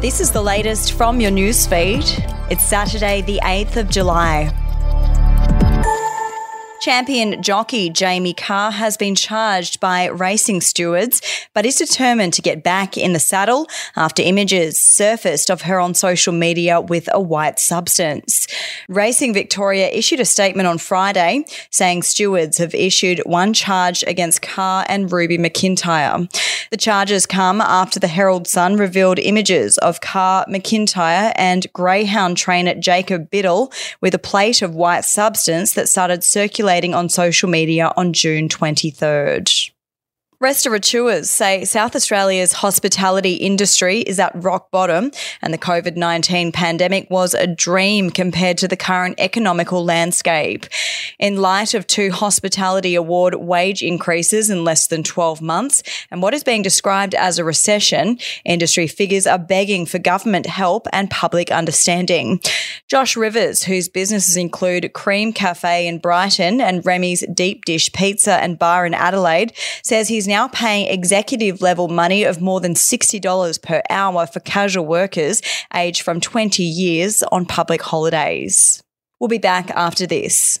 This is the latest from your newsfeed. It's Saturday, the 8th of July. Champion jockey Jamie Kah has been charged by racing stewards, but is determined to get back in the saddle after images surfaced of her on social media with a white substance. Racing Victoria issued a statement on Friday saying stewards have issued one charge against Kah and Ruby McIntyre. The charges come after the Herald Sun revealed images of Kah McIntyre and greyhound trainer Jacob Biddle with a plate of white substance that started circulating on social media on June 23rd. Restaurateurs say South Australia's hospitality industry is at rock bottom and the COVID 19 pandemic was a dream compared to the current economical landscape. In light of two hospitality award wage increases in less than 12 months and what is being described as a recession, industry figures are begging for government help and public understanding. Josh Rivers, whose businesses include Cream Cafe in Brighton and Remy's Deep Dish Pizza and Bar in Adelaide, says he's now paying executive level money of more than $60 per hour for casual workers aged from 20 years on public holidays. We'll be back after this.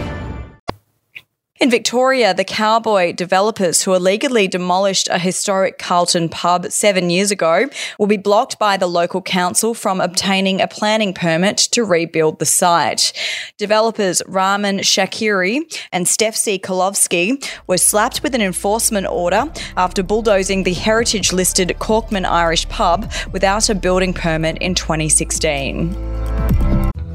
In Victoria, the cowboy developers who illegally demolished a historic Carlton pub seven years ago will be blocked by the local council from obtaining a planning permit to rebuild the site. Developers Raman Shakiri and Stefce Kolevski were slapped with an enforcement order after bulldozing the heritage listed Corkman Irish pub without a building permit in 2016.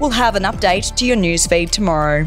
We'll have an update to your newsfeed tomorrow.